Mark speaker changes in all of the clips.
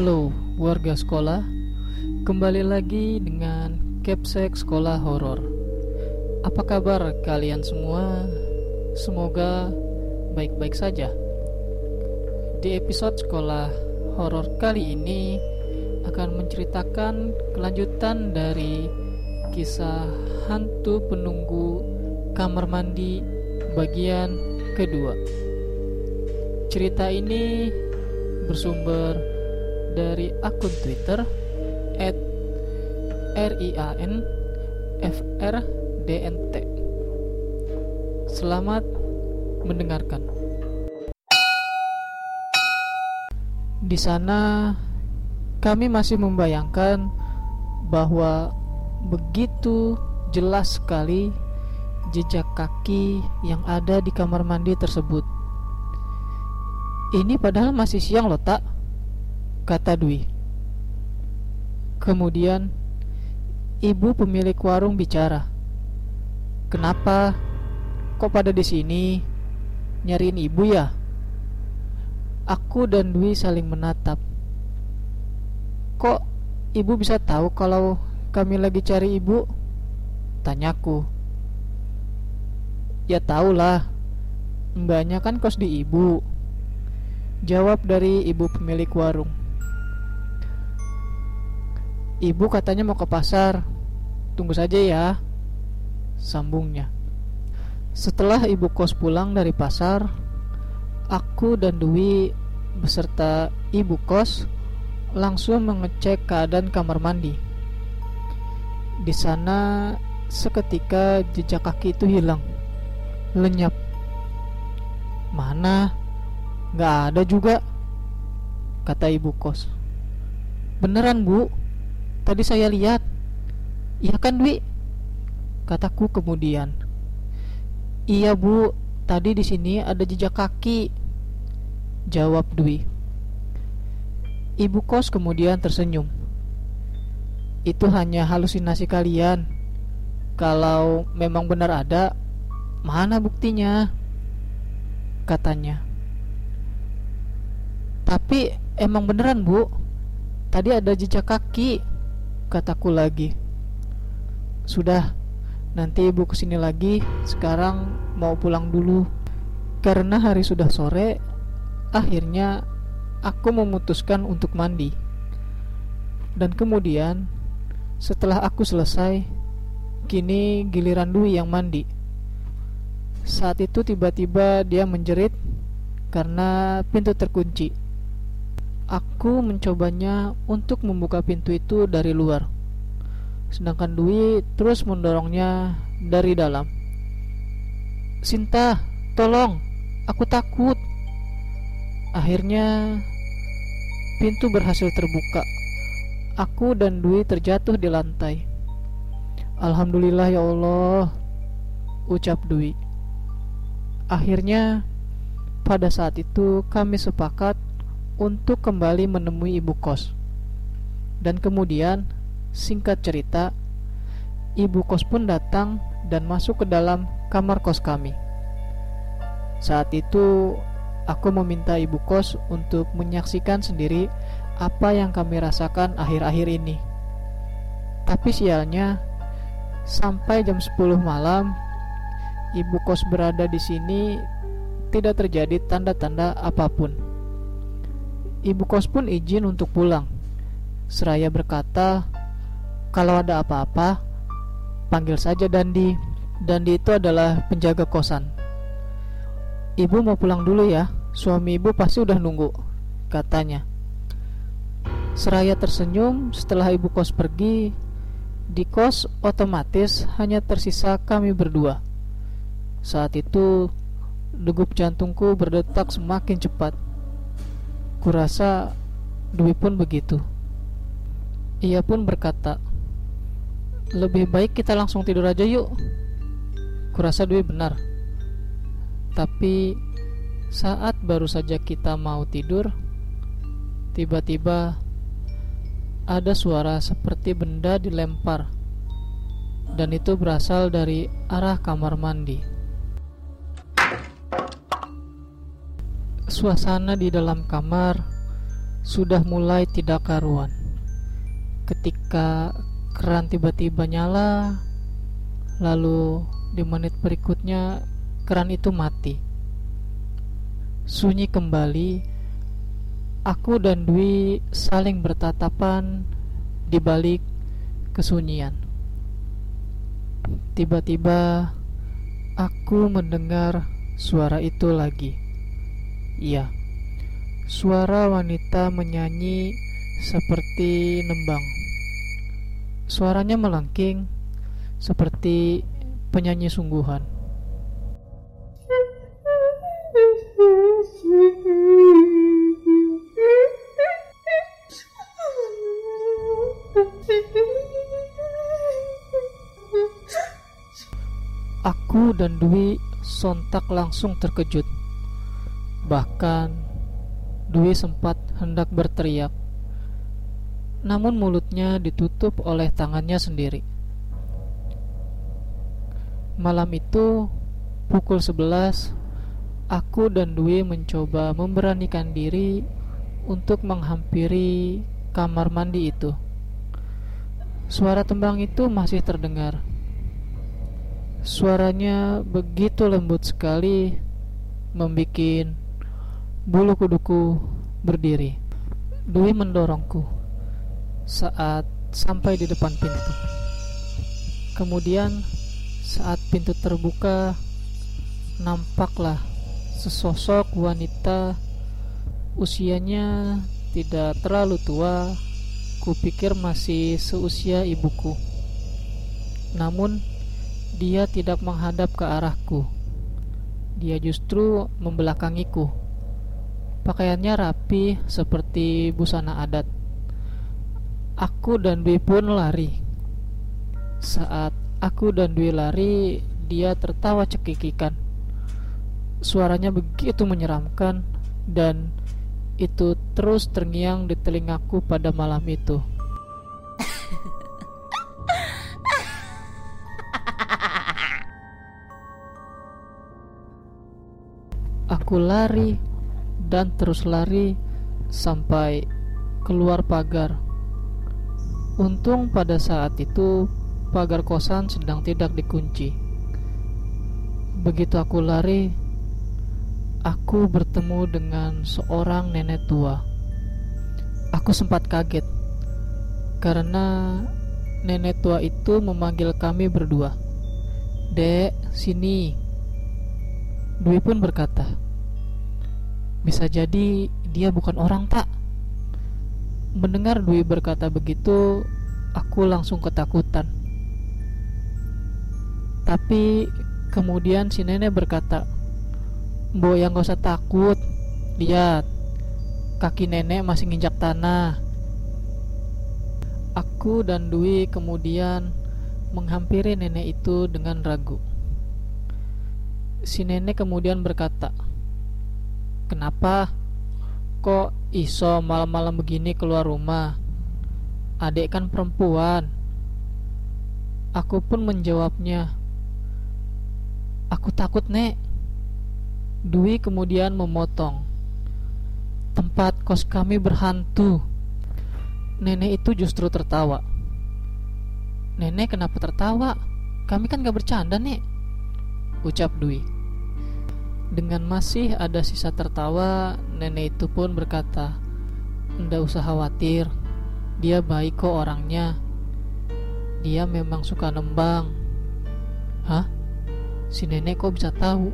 Speaker 1: Halo warga sekolah. Kembali lagi dengan Capsek Sekolah Horor. Apa kabar kalian semua? Semoga baik-baik saja. Di episode sekolah horor kali ini Akan menceritakan kelanjutan dari Kisah hantu penunggu kamar mandi bagian kedua. Cerita ini bersumber dari akun Twitter @rianfrdnt. Selamat mendengarkan. Di sana kami masih membayangkan bahwa begitu jelas sekali jejak kaki yang ada di kamar mandi tersebut. Ini padahal masih siang loh tak Kata Dwi Kemudian Ibu pemilik warung bicara Kenapa Kok pada di sini Nyariin ibu ya Aku dan Dwi saling menatap Kok ibu bisa tahu kalau kami lagi cari ibu? Tanyaku Ya tahulah Mbaknya kan kos di ibu Jawab dari ibu pemilik warung. Ibu katanya mau ke pasar. Tunggu saja ya. Sambungnya. Setelah ibu kos pulang dari pasar, aku dan Dwi beserta ibu kos langsung mengecek keadaan kamar mandi. Di sana seketika jejak kaki itu hilang. Lenyap. Mana? Gak ada juga Kata ibu kos Beneran bu Tadi saya lihat. Iya kan Dwi Kataku kemudian. Iya bu. Tadi di sini ada jejak kaki. Jawab Dwi. Ibu kos kemudian tersenyum. Itu hanya halusinasi kalian. Kalau memang benar ada Mana buktinya? Katanya. Tapi emang beneran bu? Tadi ada jejak kaki Kataku lagi Sudah Nanti ibu ke sini lagi Sekarang mau pulang dulu. Karena hari sudah sore Akhirnya Aku memutuskan untuk mandi. Dan kemudian Setelah aku selesai Kini giliran Dwi yang mandi. Saat itu tiba-tiba dia menjerit Karena pintu terkunci Aku mencobanya untuk membuka pintu itu dari luar. Sedangkan Dwi terus mendorongnya dari dalam. Sinta, tolong, aku takut. Akhirnya pintu berhasil terbuka. Aku dan Dwi terjatuh di lantai. Alhamdulillah ya Allah, ucap Dwi. Akhirnya pada saat itu kami sepakat untuk kembali menemui ibu kos. Dan kemudian, singkat cerita, ibu kos pun datang dan masuk ke dalam kamar kos kami. Saat itu, aku meminta ibu kos untuk menyaksikan sendiri apa yang kami rasakan akhir-akhir ini. Tapi sialnya, sampai jam 10 malam, ibu kos berada di sini tidak terjadi tanda-tanda apa pun. Ibu kos pun izin untuk pulang. Seraya berkata, "Kalau ada apa-apa, panggil saja Dandi." Dandi itu adalah penjaga kosan. "Ibu mau pulang dulu ya, suami ibu pasti udah nunggu," katanya. Seraya tersenyum setelah ibu kos pergi, di kos otomatis hanya tersisa kami berdua. Saat itu, degup jantungku berdetak semakin cepat. Kurasa Dwi pun begitu. Ia pun berkata, "Lebih baik kita langsung tidur aja yuk." Kurasa Dwi benar. Tapi saat baru saja kita mau tidur, tiba-tiba ada suara seperti benda dilempar. Dan itu berasal dari arah kamar mandi. Suasana di dalam kamar sudah mulai tidak karuan. Ketika keran tiba-tiba nyala, lalu di menit berikutnya keran itu mati. Sunyi kembali, aku dan Dwi saling bertatapan di balik kesunyian. Tiba-tiba aku mendengar suara itu lagi. Iya, suara wanita menyanyi seperti nembang. Suaranya melengking seperti penyanyi sungguhan. Aku dan Dwi sontak langsung terkejut. Bahkan Dwi sempat hendak berteriak. Namun mulutnya ditutup oleh tangannya sendiri. Malam itu pukul 11 aku dan Dwi mencoba memberanikan diri untuk menghampiri kamar mandi itu. Suara tembang itu masih terdengar. Suaranya begitu lembut sekali Membikin bulu kuduku berdiri Dwi mendorongku Saat sampai di depan pintu Kemudian saat pintu terbuka Nampaklah sesosok wanita Usianya tidak terlalu tua Kupikir masih seusia ibuku Namun dia tidak menghadap ke arahku. Dia justru membelakangiku. Pakaiannya rapi seperti busana adat. Aku dan Dwi pun lari. Saat aku dan Dwi lari, dia tertawa cekikikan. Suaranya begitu menyeramkan dan itu terus terngiang di telingaku pada malam itu. Aku lari dan terus lari sampai keluar pagar. Untung pada saat itu pagar kosan sedang tidak dikunci. Begitu aku lari, aku bertemu dengan seorang nenek tua. Aku sempat kaget karena nenek tua itu memanggil kami berdua. "Dek, sini." Dwi pun berkata, "Bisa jadi dia bukan orang, tak?" Mendengar Dwi berkata begitu, aku langsung ketakutan. Tapi kemudian si nenek berkata, "Mbok yang gak usah takut. Lihat, kaki nenek masih nginjak tanah." Aku dan Dwi kemudian menghampiri nenek itu dengan ragu. Si nenek kemudian berkata, "Kenapa? Kok iso malam-malam begini keluar rumah? Adik kan perempuan." Aku pun menjawabnya, "Aku takut, Nek." Dwi kemudian memotong, "Tempat kos kami berhantu." Nenek itu justru tertawa. Nenek kenapa tertawa? Kami kan gak bercanda, Nek ucap Dwi. Dengan masih ada sisa tertawa, nenek itu pun berkata, "Ndak usah khawatir, dia baik kok orangnya. Dia memang suka nembang." Hah? Si nenek kok bisa tahu?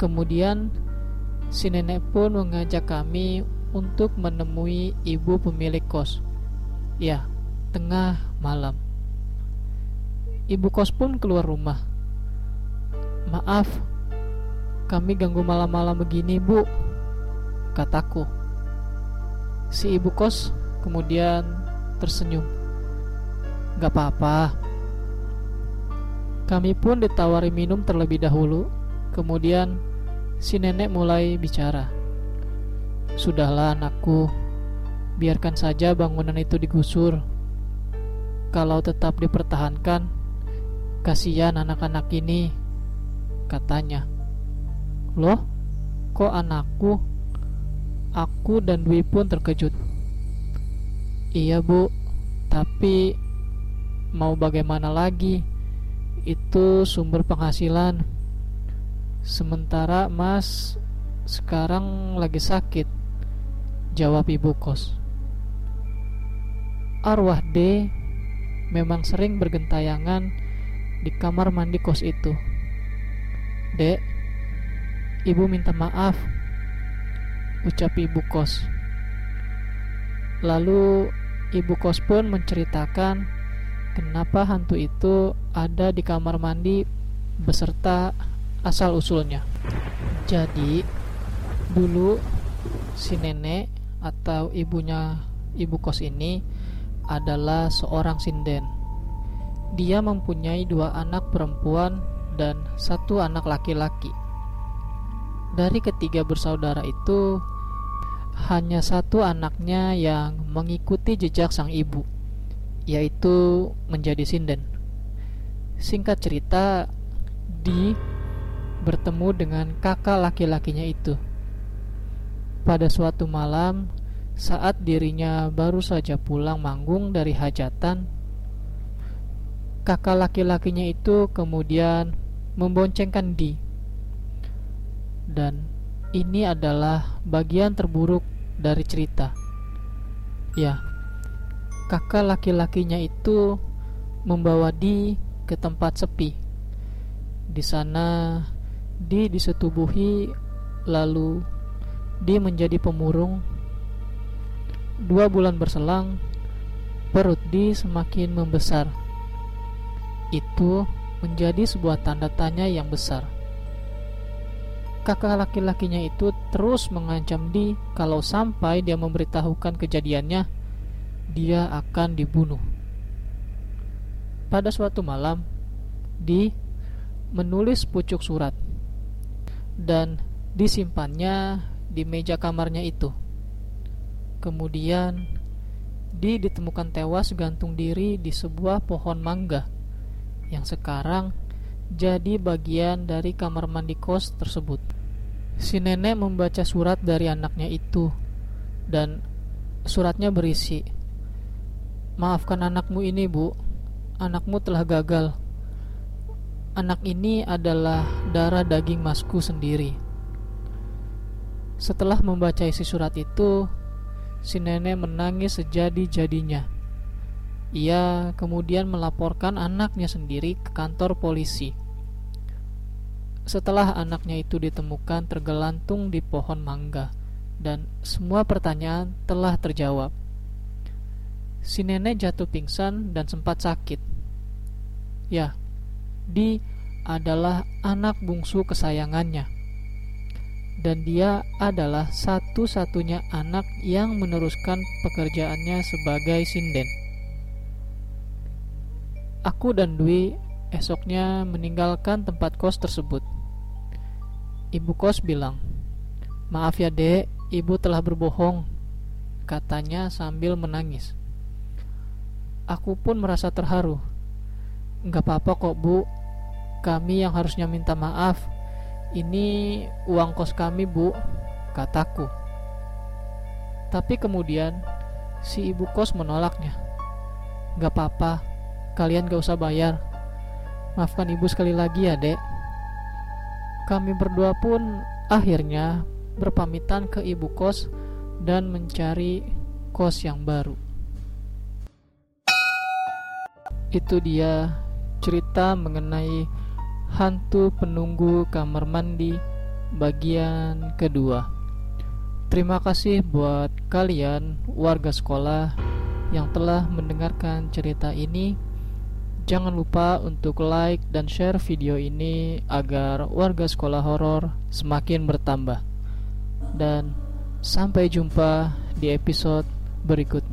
Speaker 1: Kemudian si nenek pun mengajak kami untuk menemui ibu pemilik kos. Ya, tengah malam. Ibu kos pun keluar rumah Maaf, kami ganggu malam-malam begini, Bu. Kataku. Si ibu kos kemudian tersenyum. Gak apa-apa. Kami pun ditawari minum terlebih dahulu. Kemudian si nenek mulai bicara. Sudahlah anakku, biarkan saja bangunan itu digusur. Kalau tetap dipertahankan, kasihan anak-anak ini Katanya, Loh, kok anakku? Aku dan Dwi pun terkejut. Iya, Bu. Tapi mau bagaimana lagi? Itu sumber penghasilan. Sementara Mas sekarang lagi sakit. Jawab ibu kos. Arwah D memang sering bergentayangan di kamar mandi kos itu. Dek, ibu minta maaf, ucap ibu kos. Lalu ibu kos pun menceritakan kenapa hantu itu ada di kamar mandi beserta asal-usulnya. Jadi, dulu si nenek atau ibunya ibu kos ini adalah seorang sinden. Dia mempunyai dua anak perempuan dan satu anak laki-laki. Dari ketiga bersaudara itu, hanya satu anaknya yang mengikuti jejak sang ibu, yaitu menjadi sinden. Singkat cerita, Di bertemu dengan kakak laki-lakinya itu. Pada suatu malam, saat dirinya baru saja pulang manggung dari hajatan, kakak laki-lakinya itu kemudian memboncengkan Di. Dan ini adalah bagian terburuk dari cerita. Ya, kakak laki-lakinya itu membawa Di ke tempat sepi. Di sana, Di disetubuhi, lalu Di menjadi pemurung Dua bulan berselang, perut Di semakin membesar. Itu menjadi sebuah tanda tanya yang besar. Kakak laki-lakinya itu terus mengancam Di kalau sampai dia memberitahukan kejadiannya, dia akan dibunuh. Pada suatu malam, Di menulis pucuk surat dan disimpannya di meja kamarnya itu. Kemudian Di ditemukan tewas gantung diri di sebuah pohon mangga yang sekarang jadi bagian dari kamar mandi kos tersebut. Si nenek membaca surat dari anaknya itu dan suratnya berisi Maafkan anakmu ini bu Anakmu telah gagal Anak ini adalah darah daging masku sendiri Setelah membaca isi surat itu si nenek menangis sejadi-jadinya. Ia kemudian melaporkan anaknya sendiri ke kantor polisi. Setelah anaknya itu ditemukan tergelantung di pohon mangga, dan semua pertanyaan telah terjawab. Si nenek jatuh pingsan dan sempat sakit. Ya, Di adalah anak bungsu kesayangannya dan dia adalah satu-satunya anak yang meneruskan pekerjaannya sebagai sinden. Aku dan Dwi esoknya meninggalkan tempat kos tersebut. Ibu kos bilang, "Maaf ya, Dek, ibu telah berbohong," katanya sambil menangis. Aku pun merasa terharu. "Enggak apa-apa kok, Bu. Kami yang harusnya minta maaf." Ini uang kos kami bu Kataku Tapi kemudian Si ibu kos menolaknya Gak apa-apa Kalian gak usah bayar Maafkan ibu sekali lagi ya dek Kami berdua pun Akhirnya Berpamitan ke ibu kos Dan mencari Kos yang baru Itu dia Cerita mengenai Hantu Penunggu Kamar Mandi bagian kedua. Terima kasih buat kalian warga sekolah yang telah mendengarkan cerita ini. Jangan lupa untuk like dan share video ini agar warga sekolah horor semakin bertambah. Dan sampai jumpa di episode berikutnya.